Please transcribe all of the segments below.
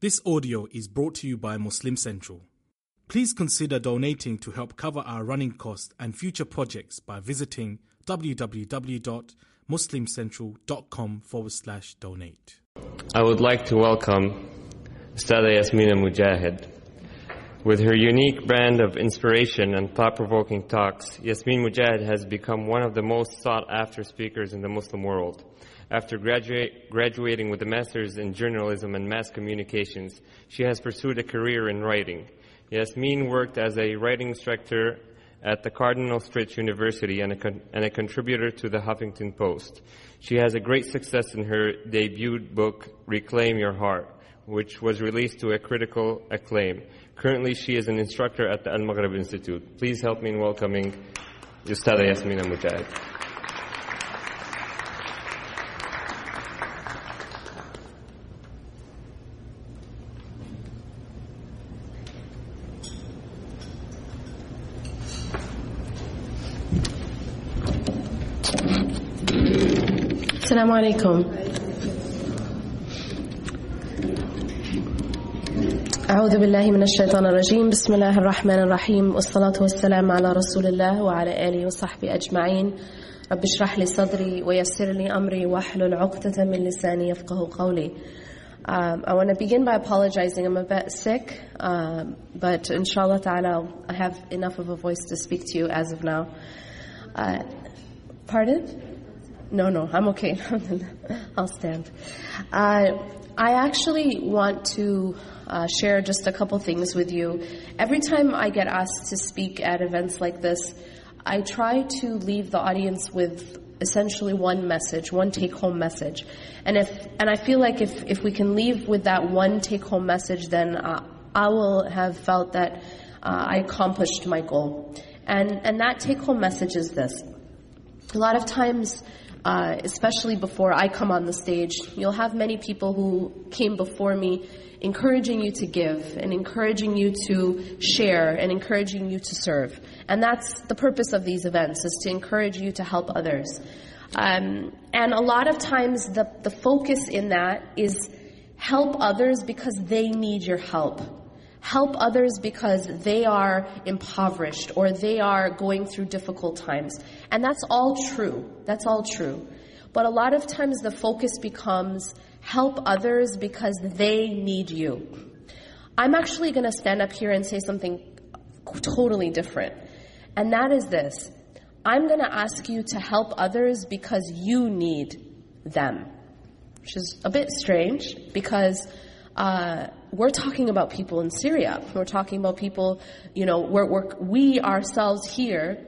This audio is brought to you by Muslim Central. Please consider donating to help cover our running costs and future projects by visiting www.muslimcentral.com forward slash donate. I would like to welcome Stada Yasmina Mujahid. With her unique brand of inspiration and thought-provoking talks, Yasmin Mujahid has become one of the most sought-after speakers in the Muslim world. After graduate, graduating with a master's in journalism and mass communications, she has pursued a career in writing. Yasmin worked as a writing instructor at the Cardinal Stritch University and a, con- and a contributor to the Huffington Post. She has a great success in her debut book, Reclaim Your Heart, which was released to a critical acclaim. Currently, she is an instructor at the Al Maghrib Institute. Please help me in welcoming Ustada Yasmina Mujahid. السلام عليكم أعوذ بالله من الشيطان الرجيم بسم الله الرحمن الرحيم والصلاة والسلام على رسول الله وعلى آله وصحبه أجمعين رب اشرح لي صدري ويسر لي أمري واحلل عقدة من لساني يفقه قولي um, I want to begin by apologizing. I'm a bit sick, um, but inshallah ta'ala, I have enough of a voice to speak to you as of now. Uh, pardon? No, no, I'm okay. I'll stand. Uh, I actually want to uh, share just a couple things with you. Every time I get asked to speak at events like this, I try to leave the audience with essentially one message, one take-home message. And if and I feel like if if we can leave with that one take-home message, then uh, I will have felt that uh, I accomplished my goal. And and that take-home message is this: a lot of times uh, especially before I come on the stage, you'll have many people who came before me encouraging you to give and encouraging you to share and encouraging you to serve. And that's the purpose of these events, is to encourage you to help others. Um, and a lot of times the, the focus in that is help others because they need your help. Help others because they are impoverished or they are going through difficult times. And that's all true. That's all true. But a lot of times the focus becomes help others because they need you. I'm actually going to stand up here and say something totally different. And that is this. I'm going to ask you to help others because you need them. Which is a bit strange because uh, we're talking about people in Syria. We're talking about people, you know, we're, we're, we ourselves here,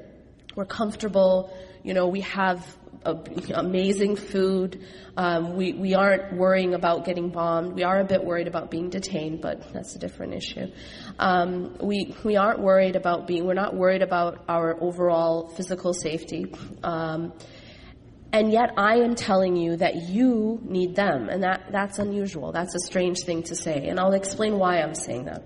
we're comfortable, you know, we have amazing food. Um, we, we aren't worrying about getting bombed. We are a bit worried about being detained, but that's a different issue. Um, we, we aren't worried about being, we're not worried about our overall physical safety. Um, and yet I am telling you that you need them. And that, that's unusual. That's a strange thing to say. And I'll explain why I'm saying that.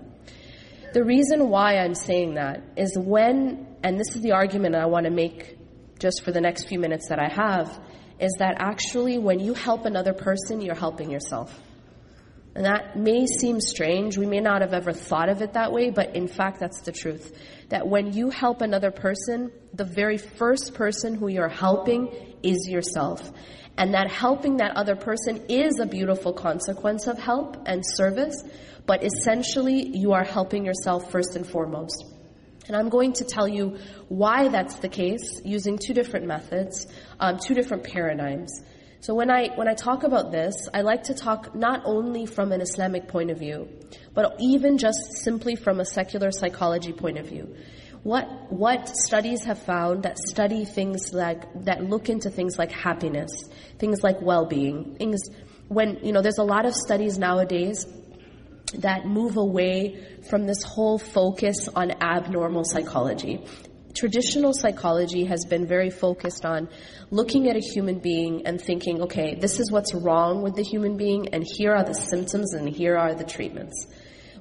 The reason why I'm saying that is when, and this is the argument I want to make just for the next few minutes that I have, is that actually when you help another person, you're helping yourself. And that may seem strange. We may not have ever thought of it that way, but in fact, that's the truth. That when you help another person, the very first person who you're helping is yourself. And that helping that other person is a beautiful consequence of help and service, but essentially, you are helping yourself first and foremost. And I'm going to tell you why that's the case using two different methods, um, two different paradigms. So when I when I talk about this, I like to talk not only from an Islamic point of view, but even just simply from a secular psychology point of view. What what studies have found that study things like that look into things like happiness, things like well-being, things when you know there's a lot of studies nowadays that move away from this whole focus on abnormal psychology traditional psychology has been very focused on looking at a human being and thinking, okay, this is what's wrong with the human being, and here are the symptoms, and here are the treatments.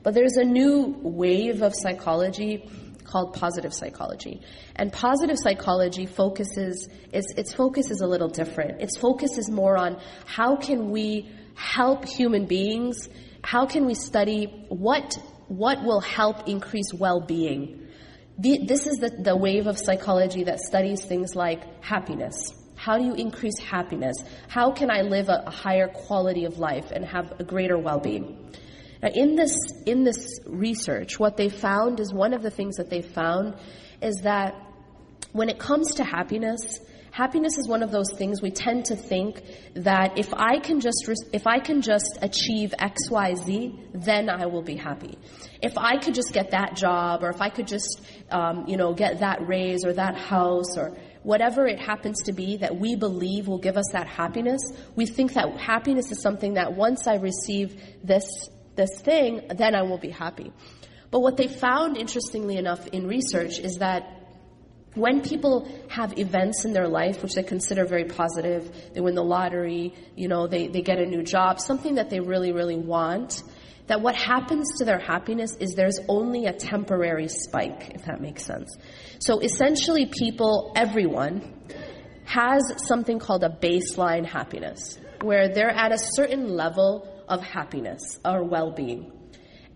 But there's a new wave of psychology called positive psychology. And positive psychology focuses, its, its focus is a little different. Its focus is more on how can we help human beings how can we study what, what will help increase well-being? This is the, the wave of psychology that studies things like happiness. How do you increase happiness? How can I live a, a higher quality of life and have a greater well-being? Now, in this, in this research, what they found is one of the things that they found is that when it comes to happiness, happiness is one of those things we tend to think that if I can just if I can just achieve X, Y, Z, then I will be happy. If I could just get that job, or if I could just um, you know get that raise or that house or whatever it happens to be that we believe will give us that happiness, we think that happiness is something that once I receive this this thing, then I will be happy. But what they found, interestingly enough, in research is that when people have events in their life which they consider very positive, they win the lottery, you know, they, they get a new job, something that they really, really want, that what happens to their happiness is there's only a temporary spike, if that makes sense. So essentially, people, everyone, has something called a baseline happiness, where they're at a certain level of happiness or well being.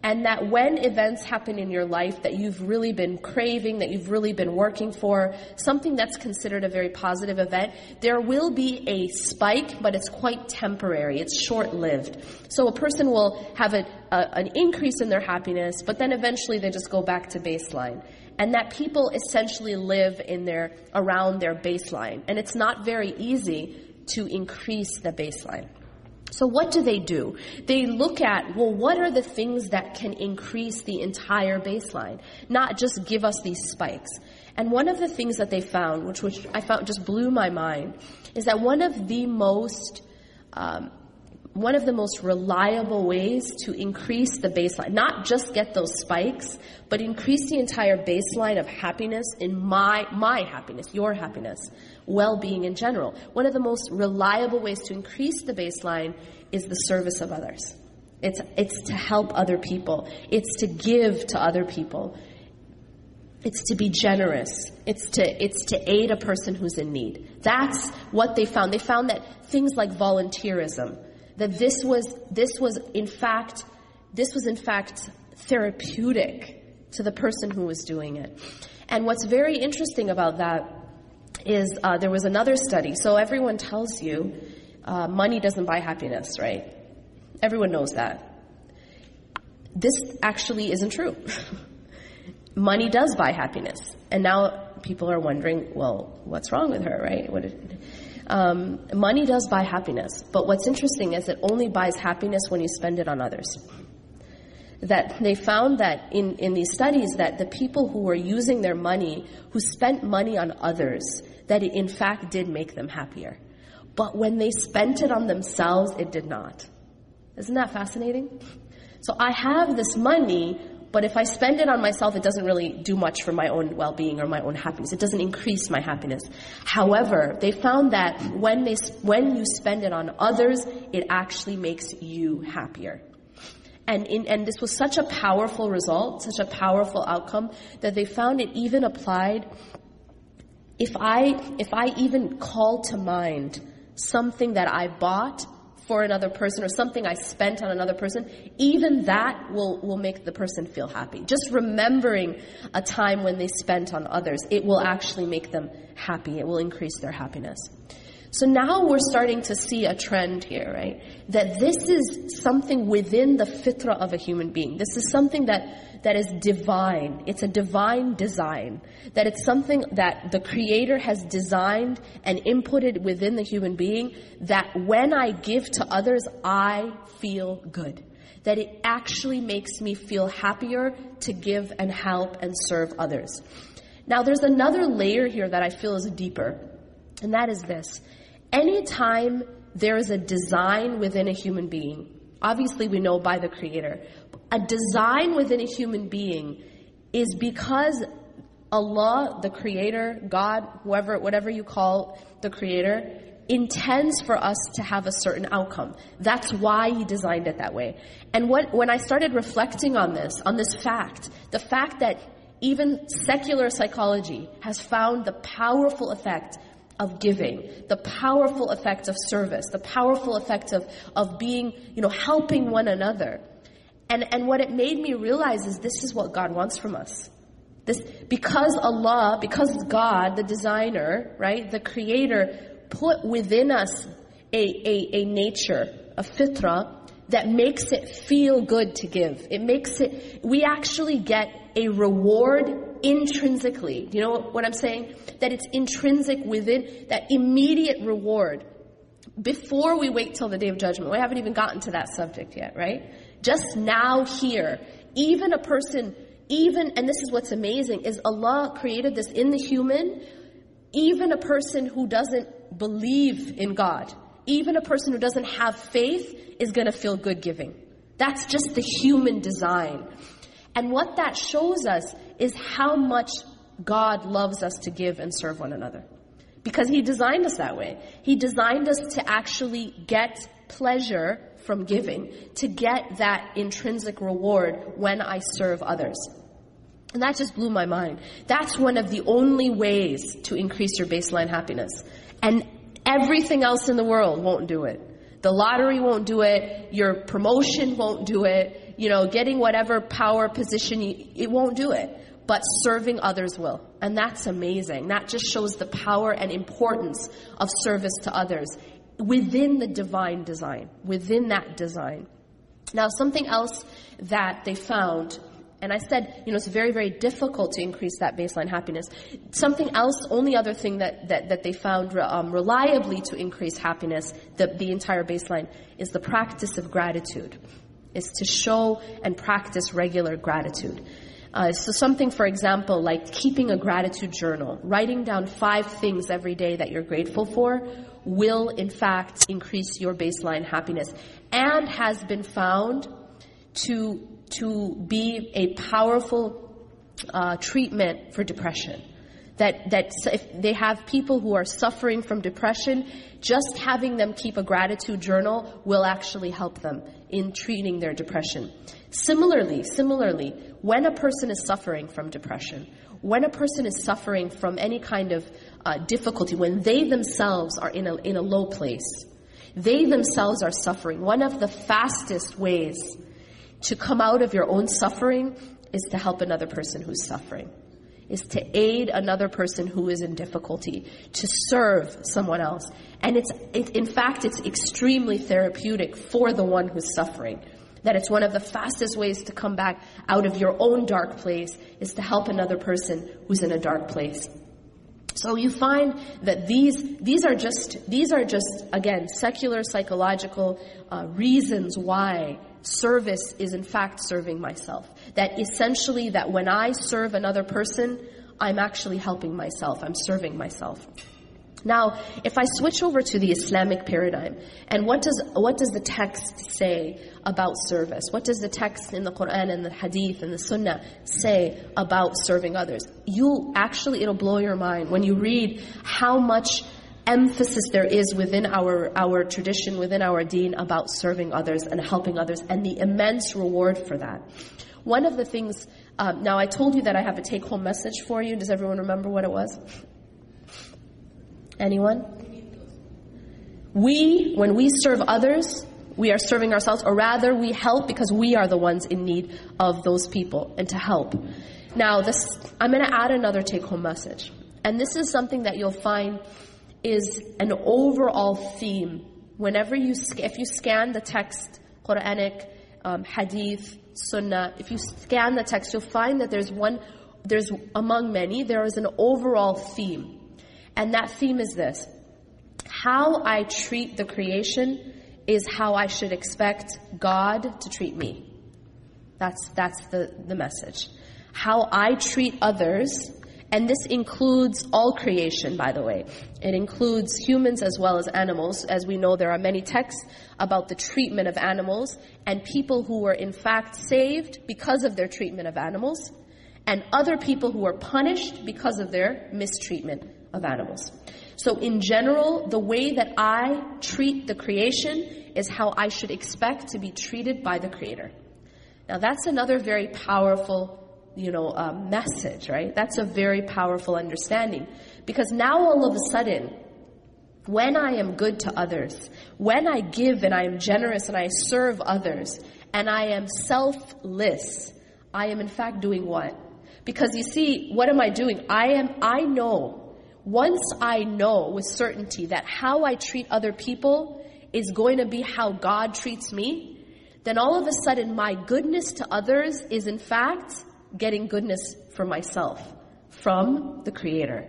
And that when events happen in your life that you've really been craving, that you've really been working for, something that's considered a very positive event, there will be a spike, but it's quite temporary. It's short lived. So a person will have a, a, an increase in their happiness, but then eventually they just go back to baseline. And that people essentially live in their, around their baseline. And it's not very easy to increase the baseline. So what do they do? They look at, well, what are the things that can increase the entire baseline, not just give us these spikes. And one of the things that they found, which, which I found just blew my mind, is that one of the most um, one of the most reliable ways to increase the baseline, not just get those spikes, but increase the entire baseline of happiness in my, my happiness, your happiness, well-being in general. One of the most reliable ways to increase the baseline is the service of others. It's, it's to help other people. It's to give to other people. It's to be generous. It's to, it's to aid a person who's in need. That's what they found. They found that things like volunteerism, that this was, this was in fact, this was in fact therapeutic to the person who was doing it. And what's very interesting about that is uh, there was another study. So everyone tells you uh, money doesn't buy happiness, right? Everyone knows that. This actually isn't true. money does buy happiness. And now people are wondering, well, what's wrong with her, right? What did, um, money does buy happiness, but what's interesting is it only buys happiness when you spend it on others. That they found that in, in these studies that the people who were using their money, who spent money on others, that it in fact did make them happier. But when they spent it on themselves, it did not. Isn't that fascinating? So I have this money, but if I spend it on myself, it doesn't really do much for my own well being or my own happiness. It doesn't increase my happiness. However, they found that when, they, when you spend it on others, it actually makes you happier. And, in, and this was such a powerful result, such a powerful outcome, that they found it even applied. If I, if I even call to mind something that I bought for another person or something I spent on another person, even that will, will make the person feel happy. Just remembering a time when they spent on others, it will actually make them happy. It will increase their happiness. So now we're starting to see a trend here, right? That this is something within the fitra of a human being. This is something that, that is divine. It's a divine design. That it's something that the Creator has designed and inputted within the human being that when I give to others, I feel good. That it actually makes me feel happier to give and help and serve others. Now there's another layer here that I feel is deeper. And that is this anytime there is a design within a human being, obviously we know by the Creator, a design within a human being is because Allah, the Creator, God, whoever, whatever you call the Creator, intends for us to have a certain outcome. That's why He designed it that way. And what, when I started reflecting on this, on this fact, the fact that even secular psychology has found the powerful effect of giving, the powerful effect of service, the powerful effect of, of being, you know, helping one another. And, and what it made me realize is this is what God wants from us. This, because Allah, because God, the designer, right, the creator, put within us a, a, a nature, a fitra, that makes it feel good to give. It makes it, we actually get a reward intrinsically. Do you know what I'm saying? That it's intrinsic within, that immediate reward. Before we wait till the day of judgment. We haven't even gotten to that subject yet, right? Just now here, even a person, even, and this is what's amazing, is Allah created this in the human, even a person who doesn't believe in God, even a person who doesn't have faith is going to feel good giving. That's just the human design. And what that shows us is how much God loves us to give and serve one another. Because He designed us that way. He designed us to actually get pleasure from giving, to get that intrinsic reward when I serve others. And that just blew my mind. That's one of the only ways to increase your baseline happiness. And everything else in the world won't do it. The lottery won't do it. Your promotion won't do it. You know, getting whatever power position, you, it won't do it. But serving others will. And that's amazing. That just shows the power and importance of service to others within the divine design, within that design. Now, something else that they found and I said, you know, it's very, very difficult to increase that baseline happiness. Something else, only other thing that, that, that they found um, reliably to increase happiness, the, the entire baseline, is the practice of gratitude. Is to show and practice regular gratitude. Uh, so something, for example, like keeping a gratitude journal, writing down five things every day that you're grateful for, will in fact increase your baseline happiness, and has been found to to be a powerful uh, treatment for depression. That, that if they have people who are suffering from depression, just having them keep a gratitude journal will actually help them in treating their depression. Similarly, similarly, when a person is suffering from depression, when a person is suffering from any kind of uh, difficulty, when they themselves are in a, in a low place, they themselves are suffering, one of the fastest ways to come out of your own suffering is to help another person who's suffering, is to aid another person who is in difficulty, to serve someone else. And it's, it, in fact, it's extremely therapeutic for the one who's suffering. That it's one of the fastest ways to come back out of your own dark place is to help another person who's in a dark place. So you find that these these are just these are just again secular psychological uh, reasons why service is in fact serving myself. That essentially that when I serve another person, I'm actually helping myself. I'm serving myself. Now, if I switch over to the Islamic paradigm, and what does what does the text say about service? What does the text in the Quran and the Hadith and the Sunnah say about serving others? You'll actually it'll blow your mind when you read how much emphasis there is within our, our tradition, within our deen about serving others and helping others and the immense reward for that. One of the things, um, now I told you that I have a take home message for you. Does everyone remember what it was? Anyone? We, when we serve others, we are serving ourselves, or rather, we help because we are the ones in need of those people and to help. Now, this, I'm going to add another take home message. And this is something that you'll find is an overall theme. Whenever you, if you scan the text, Quranic, um, Hadith, Sunnah, if you scan the text, you'll find that there's one, there's among many, there is an overall theme. And that theme is this. How I treat the creation is how I should expect God to treat me. That's, that's the, the message. How I treat others and this includes all creation, by the way. It includes humans as well as animals. As we know, there are many texts about the treatment of animals and people who were in fact saved because of their treatment of animals, and other people who were punished because of their mistreatment of animals. So, in general, the way that I treat the creation is how I should expect to be treated by the Creator. Now, that's another very powerful you know, uh, message, right? That's a very powerful understanding. Because now all of a sudden, when I am good to others, when I give and I am generous and I serve others, and I am selfless, I am in fact doing what? Because you see, what am I doing? I am, I know, once I know with certainty that how I treat other people is going to be how God treats me, then all of a sudden my goodness to others is in fact getting goodness for myself from the Creator.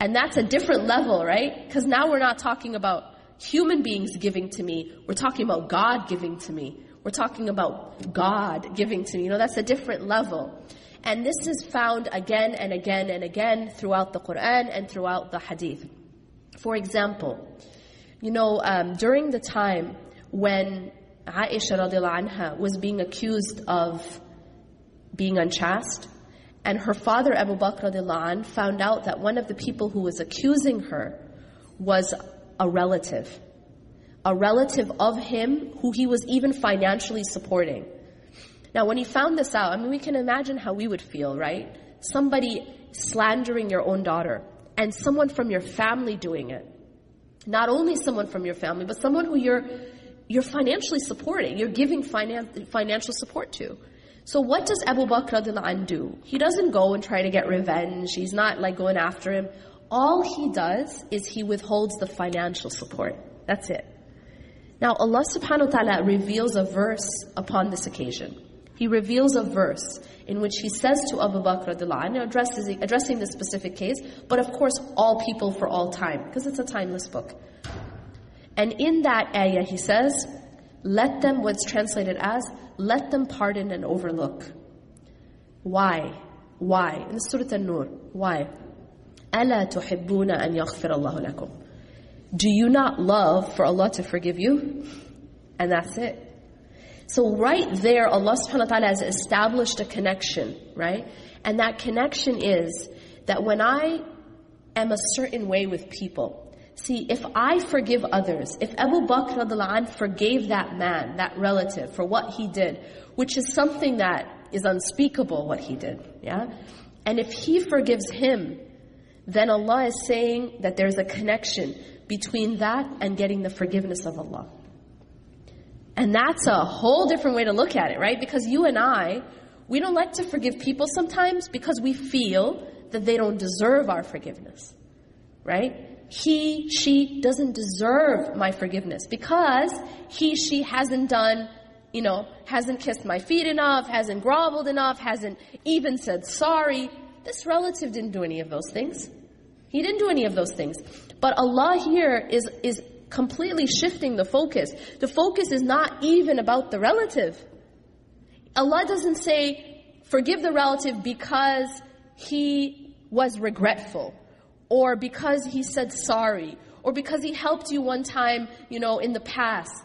And that's a different level, right? Because now we're not talking about human beings giving to me, we're talking about God giving to me. We're talking about God giving to me. You know, that's a different level. And this is found again and again and again throughout the Quran and throughout the Hadith. For example, you know, um, during the time when Aisha radiallahu anha was being accused of being unchaste, and her father Abu Bakr radiallahu anh, found out that one of the people who was accusing her was a relative. A relative of him who he was even financially supporting. Now, when he found this out, I mean, we can imagine how we would feel, right? Somebody slandering your own daughter and someone from your family doing it. Not only someone from your family, but someone who you're, you're financially supporting, you're giving finan- financial support to. So what does Abu Bakr do? He doesn't go and try to get revenge. He's not like going after him. All he does is he withholds the financial support. That's it. Now Allah subhanahu wa ta'ala reveals a verse upon this occasion he reveals a verse in which he says to Abu Bakr addresses, addressing this specific case, but of course all people for all time, because it's a timeless book. And in that ayah he says, let them, what's translated as, let them pardon and overlook. Why? Why? In Surah An-Nur. Why? أَلَا تُحِبُّونَ أَن يَغْفِرَ اللَّهُ لَكُمْ Do you not love for Allah to forgive you? And that's it. So right there, Allah subhanahu wa ta'ala has established a connection, right? And that connection is that when I am a certain way with people, see, if I forgive others, if Abu Bakr forgave that man, that relative, for what he did, which is something that is unspeakable what he did, yeah? And if he forgives him, then Allah is saying that there's a connection between that and getting the forgiveness of Allah. And that's a whole different way to look at it, right? Because you and I, we don't like to forgive people sometimes because we feel that they don't deserve our forgiveness, right? He, she doesn't deserve my forgiveness because he, she hasn't done, you know, hasn't kissed my feet enough, hasn't groveled enough, hasn't even said sorry. This relative didn't do any of those things. He didn't do any of those things. But Allah here is, is completely shifting the focus. The focus is not even about the relative. Allah doesn't say, forgive the relative because he was regretful, or because he said sorry, or because he helped you one time, you know, in the past.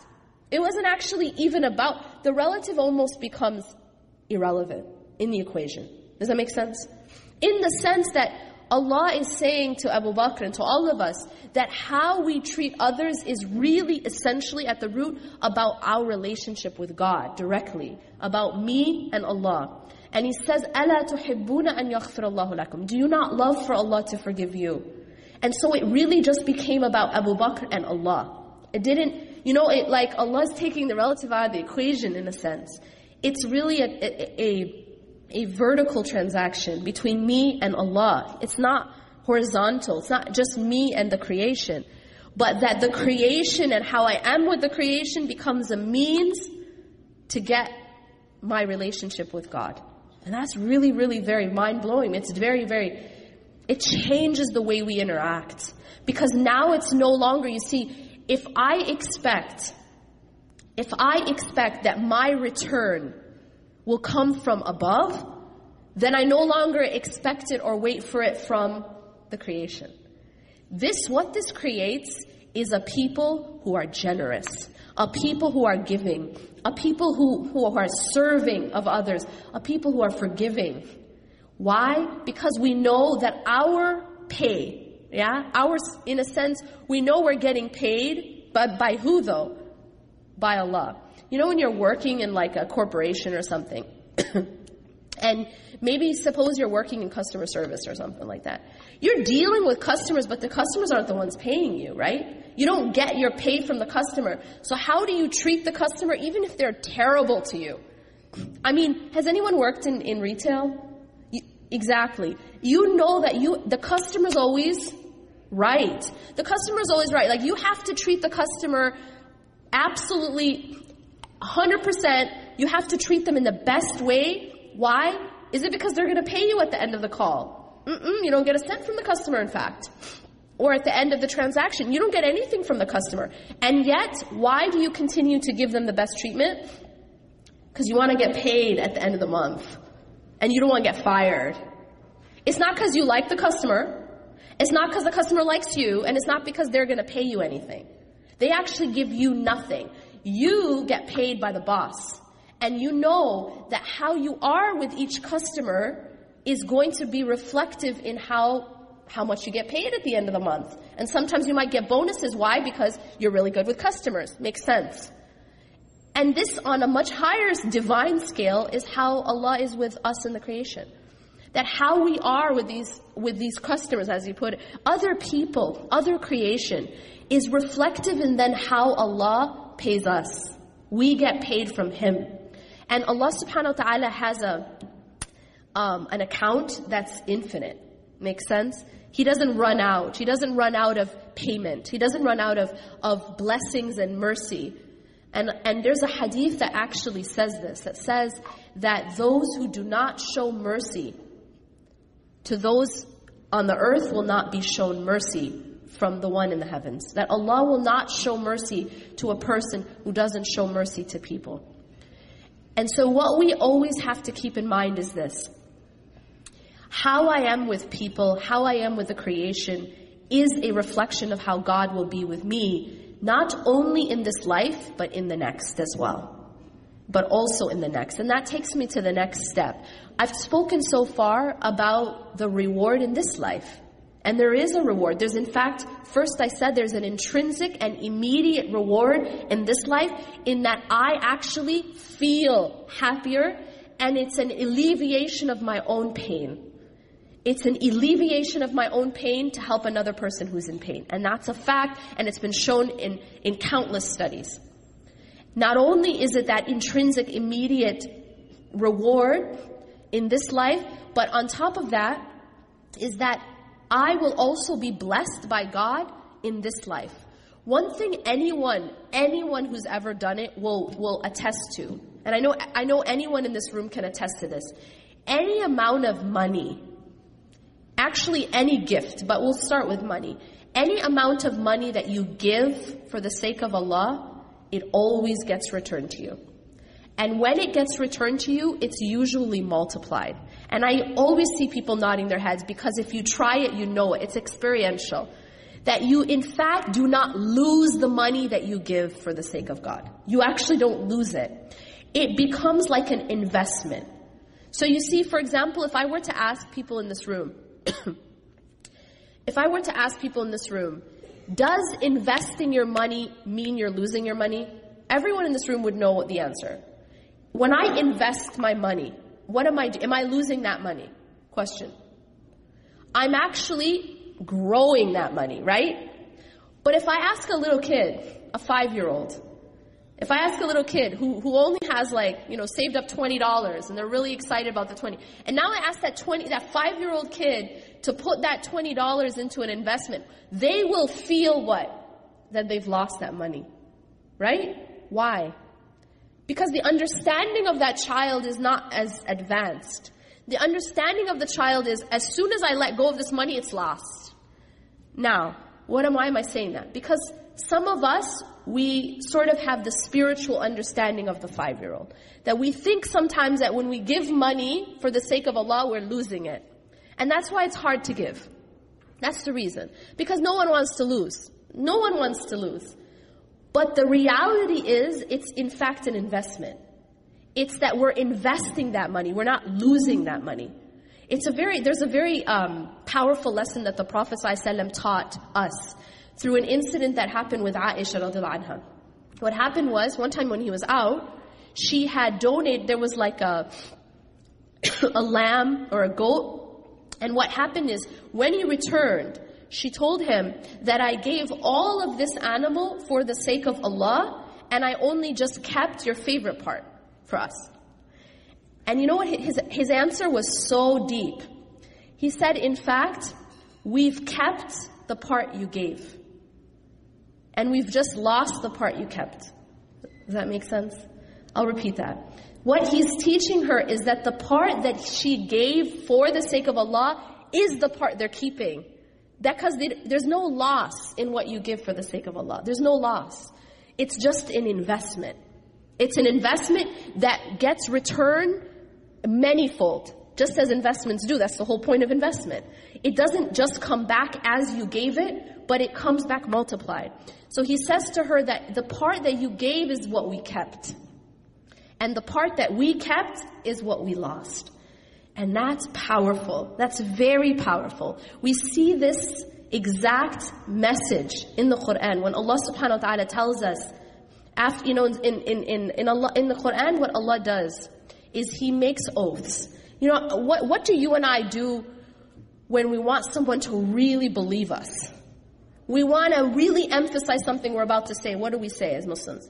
It wasn't actually even about, the relative almost becomes irrelevant in the equation. Does that make sense? In the sense that Allah is saying to Abu Bakr and to all of us that how we treat others is really essentially at the root about our relationship with God directly, about me and Allah. And he says, أَلَا تُحِبُّونَ أَن يَغْفِرَ اللَّهُ لَكُمْ Do you not love for Allah to forgive you? And so it really just became about Abu Bakr and Allah. It didn't, you know, it like Allah is taking the relative out of the equation in a sense. It's really a, a, a a vertical transaction between me and Allah. It's not horizontal. It's not just me and the creation. But that the creation and how I am with the creation becomes a means to get my relationship with God. And that's really, really very mind blowing. It's very, very, it changes the way we interact. Because now it's no longer, you see, if I expect, if I expect that my return will come from above, then I no longer expect it or wait for it from the creation. This, what this creates is a people who are generous, a people who are giving, a people who, who are serving of others, a people who are forgiving. Why? Because we know that our pay, yeah, ours, in a sense, we know we're getting paid, but by who though? By Allah. You know when you're working in like a corporation or something, And maybe suppose you're working in customer service or something like that. You're dealing with customers, but the customers aren't the ones paying you, right? You don't get your pay from the customer. So how do you treat the customer even if they're terrible to you? I mean, has anyone worked in, in retail? You, exactly. You know that you the customer's always right. The customer's always right. Like you have to treat the customer absolutely 100%. You have to treat them in the best way. Why? Is it because they're going to pay you at the end of the call? Mm-mm, you don't get a cent from the customer, in fact. Or at the end of the transaction, you don't get anything from the customer. And yet, why do you continue to give them the best treatment? Because you want to get paid at the end of the month. And you don't want to get fired. It's not because you like the customer. It's not because the customer likes you. And it's not because they're going to pay you anything. They actually give you nothing. You get paid by the boss. And you know that how you are with each customer is going to be reflective in how how much you get paid at the end of the month. And sometimes you might get bonuses. Why? Because you're really good with customers. Makes sense. And this on a much higher divine scale is how Allah is with us in the creation. That how we are with these, with these customers, as you put it, other people, other creation, is reflective in then how Allah pays us. We get paid from Him. And Allah subhanahu wa ta'ala has a, um, an account that's infinite. Makes sense? He doesn't run out. He doesn't run out of payment. He doesn't run out of, of blessings and mercy. And, and there's a hadith that actually says this, that says that those who do not show mercy to those on the earth will not be shown mercy from the one in the heavens. That Allah will not show mercy to a person who doesn't show mercy to people. And so what we always have to keep in mind is this. How I am with people, how I am with the creation, is a reflection of how God will be with me, not only in this life, but in the next as well. But also in the next. And that takes me to the next step. I've spoken so far about the reward in this life. And there is a reward. There's, in fact, first I said there's an intrinsic and immediate reward in this life in that I actually feel happier and it's an alleviation of my own pain. It's an alleviation of my own pain to help another person who's in pain. And that's a fact, and it's been shown in, in countless studies. Not only is it that intrinsic, immediate reward in this life, but on top of that, is that I will also be blessed by God in this life. One thing anyone, anyone who's ever done it will, will attest to, and I know, I know anyone in this room can attest to this. Any amount of money, actually any gift, but we'll start with money. Any amount of money that you give for the sake of Allah, it always gets returned to you. And when it gets returned to you, it's usually multiplied. And I always see people nodding their heads because if you try it, you know it. It's experiential. That you, in fact, do not lose the money that you give for the sake of God. You actually don't lose it. It becomes like an investment. So you see, for example, if I were to ask people in this room, if I were to ask people in this room, does investing your money mean you're losing your money? Everyone in this room would know the answer. When I invest my money, what am I, am I losing that money? Question. I'm actually growing that money, right? But if I ask a little kid, a five year old, if I ask a little kid who, who only has like, you know, saved up $20 and they're really excited about the 20, and now I ask that 20, that five year old kid to put that $20 into an investment, they will feel what? That they've lost that money. Right? Why? Because the understanding of that child is not as advanced. The understanding of the child is as soon as I let go of this money, it's lost. Now, what am, why am I saying that? Because some of us, we sort of have the spiritual understanding of the five year old. That we think sometimes that when we give money for the sake of Allah, we're losing it. And that's why it's hard to give. That's the reason. Because no one wants to lose. No one wants to lose. But the reality is, it's in fact an investment. It's that we're investing that money. We're not losing that money. It's a very, there's a very um, powerful lesson that the Prophet ﷺ taught us through an incident that happened with Aisha radiallahu anha. What happened was, one time when he was out, she had donated, there was like a, a lamb or a goat. And what happened is, when he returned, she told him that I gave all of this animal for the sake of Allah, and I only just kept your favorite part for us. And you know what? His, his answer was so deep. He said, in fact, we've kept the part you gave. And we've just lost the part you kept. Does that make sense? I'll repeat that. What he's teaching her is that the part that she gave for the sake of Allah is the part they're keeping. Because there's no loss in what you give for the sake of Allah. There's no loss. It's just an investment. It's an investment that gets return manyfold, just as investments do. That's the whole point of investment. It doesn't just come back as you gave it, but it comes back multiplied. So he says to her that the part that you gave is what we kept. And the part that we kept is what we lost. And that's powerful. That's very powerful. We see this exact message in the Quran when Allah subhanahu wa ta'ala tells us, after, you know, in, in, in, in, Allah, in the Quran, what Allah does is He makes oaths. You know, what, what do you and I do when we want someone to really believe us? We want to really emphasize something we're about to say. What do we say as Muslims?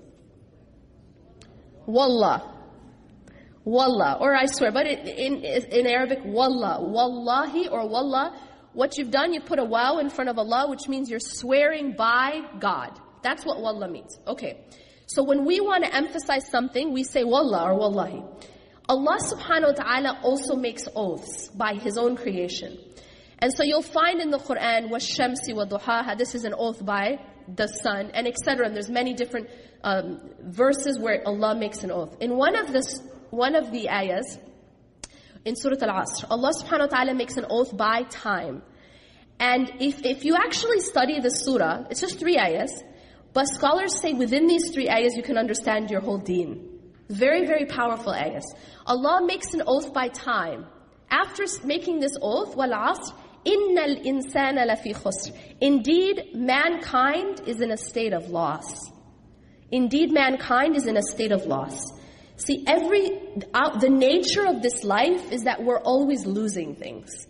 Wallah. Wallah, or I swear. But in, in Arabic, Wallah, Wallahi or Wallah, what you've done, you put a waw in front of Allah, which means you're swearing by God. That's what Wallah means. Okay. So when we want to emphasize something, we say Wallah or Wallahi. Allah subhanahu wa ta'ala also makes oaths by His own creation. And so you'll find in the Quran, وَالشَّمْسِ وَضُحَاهَا This is an oath by the sun, and etc. And there's many different um, verses where Allah makes an oath. In one of the one of the ayahs, in Surah Al-Asr, Allah subhanahu wa ta'ala makes an oath by time. And if, if you actually study the surah, it's just three ayahs, but scholars say within these three ayahs you can understand your whole deen. Very, very powerful ayahs. Allah makes an oath by time. After making this oath, وَالْعَصْرِ إِنَّ الْإِنسَانَ لَفِي خُسْرٍ Indeed, mankind is in a state of loss. Indeed, mankind is in a state of loss. See, every, the nature of this life is that we're always losing things.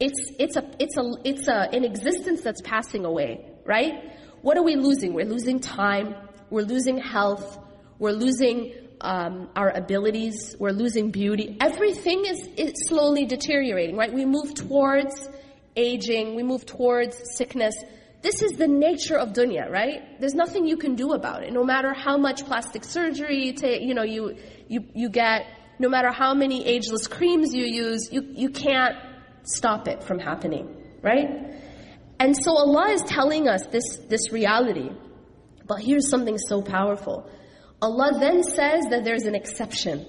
It's, it's, a, it's, a, it's a, an existence that's passing away, right? What are we losing? We're losing time, we're losing health, we're losing um, our abilities, we're losing beauty. Everything is, is slowly deteriorating, right? We move towards aging, we move towards sickness. This is the nature of dunya, right? There's nothing you can do about it. No matter how much plastic surgery you take, you know, you, you, you get, no matter how many ageless creams you use, you, you can't stop it from happening, right? And so Allah is telling us this, this reality. But here's something so powerful. Allah then says that there's an exception.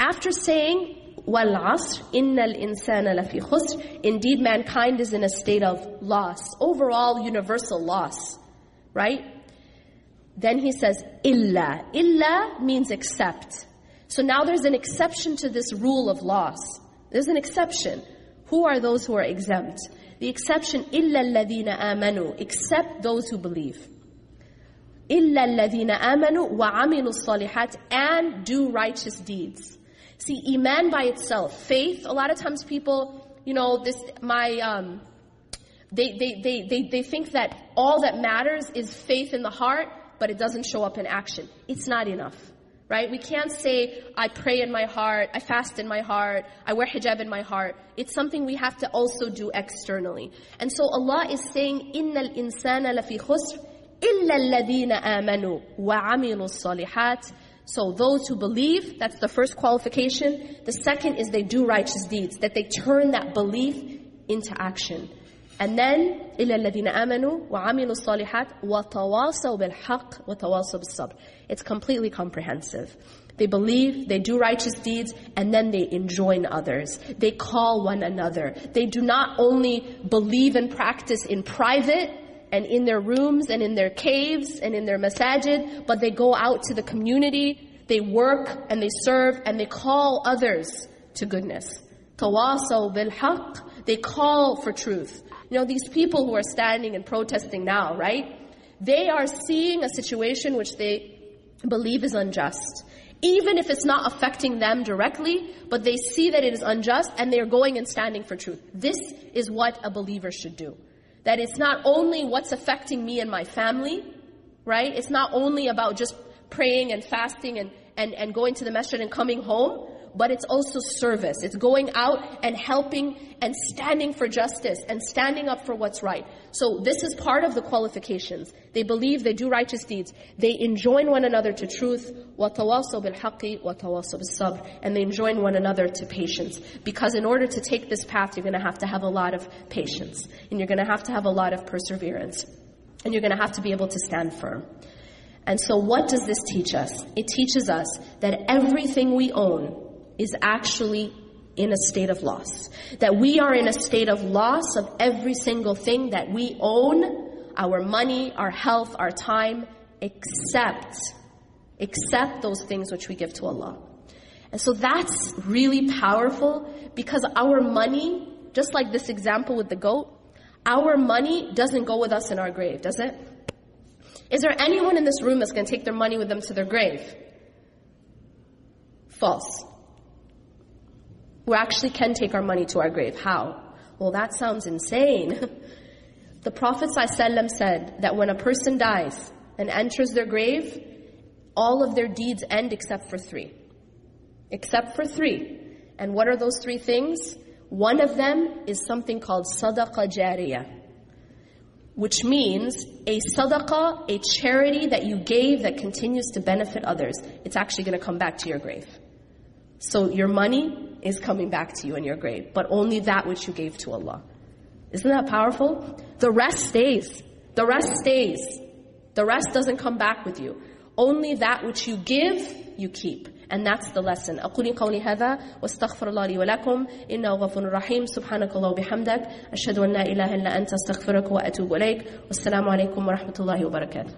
After saying والعصر إن الإنسان لفي خسر Indeed, mankind is in a state of loss, overall universal loss, right? Then he says, illa. Illa means except. So now there's an exception to this rule of loss. There's an exception. Who are those who are exempt? The exception, illa alladhina amanu, except those who believe. Illa alladhina amanu wa amilu salihat and do righteous deeds. See, iman by itself, faith, a lot of times people, you know, this, my, um, they, they, they, they, they think that all that matters is faith in the heart, but it doesn't show up in action. It's not enough. Right? We can't say, I pray in my heart, I fast in my heart, I wear hijab in my heart. It's something we have to also do externally. And so Allah is saying, إِنَّ الْإِنسَانَ لَفِي خُسْرٍ إِلَّا الَّذِينَ آمَنُوا وَعَمِلُوا الصَّالِحَاتِ so those who believe, that's the first qualification. The second is they do righteous deeds, that they turn that belief into action. And then, إِلَّا الَّذِينَ آمَنُوا وَعَمِلُوا الصَّالِحَاتِ وَتَوَاصَوْا بِالْحَقِّ وَتَوَاصَوْا بِالصَّبْرِ It's completely comprehensive. They believe, they do righteous deeds, and then they enjoin others. They call one another. They do not only believe and practice in private, and in their rooms and in their caves and in their masajid, but they go out to the community, they work and they serve and they call others to goodness. Tawasaw bil they call for truth. You know, these people who are standing and protesting now, right? They are seeing a situation which they believe is unjust. even if it's not affecting them directly, but they see that it is unjust and they're going and standing for truth. This is what a believer should do. That it's not only what's affecting me and my family, right? It's not only about just praying and fasting and, and, and going to the masjid and coming home, but it's also service. It's going out and helping and standing for justice and standing up for what's right. So this is part of the qualifications. They believe, they do righteous deeds. They enjoin one another to truth, وَتَوَاصَوْا بِالْحَقِّ وَتَوَاصَوْا بِالصَّبْرِ And they enjoin one another to patience. Because in order to take this path, you're going to have to have a lot of patience. And you're going to have to have a lot of perseverance. And you're going to have to be able to stand firm. And so what does this teach us? It teaches us that everything we own is actually in a state of loss. That we are in a state of loss of every single thing that we own, our money, our health, our time, except, except those things which we give to Allah. And so that's really powerful because our money, just like this example with the goat, our money doesn't go with us in our grave, does it? Is there anyone in this room that's going to take their money with them to their grave? False. We actually can take our money to our grave. How? Well, that sounds insane. the Prophet ﷺ said that when a person dies and enters their grave, all of their deeds end except for three. Except for three. And what are those three things? One of them is something called sadaqah jariyah which means a sadaqah, a charity that you gave that continues to benefit others. It's actually going to come back to your grave. So your money is coming back to you in your grave, but only that which you gave to Allah. Isn't that powerful? The rest stays. The rest stays. The rest doesn't come back with you. Only that which you give, you keep. And that's the lesson. أقول قولي هذا واستغفر الله لي ولكم إنه غفور رحيم سبحانك الله وبحمدك أشهد أن لا إله إلا أنت استغفرك وأتوب إليك والسلام عليكم ورحمة الله وبركاته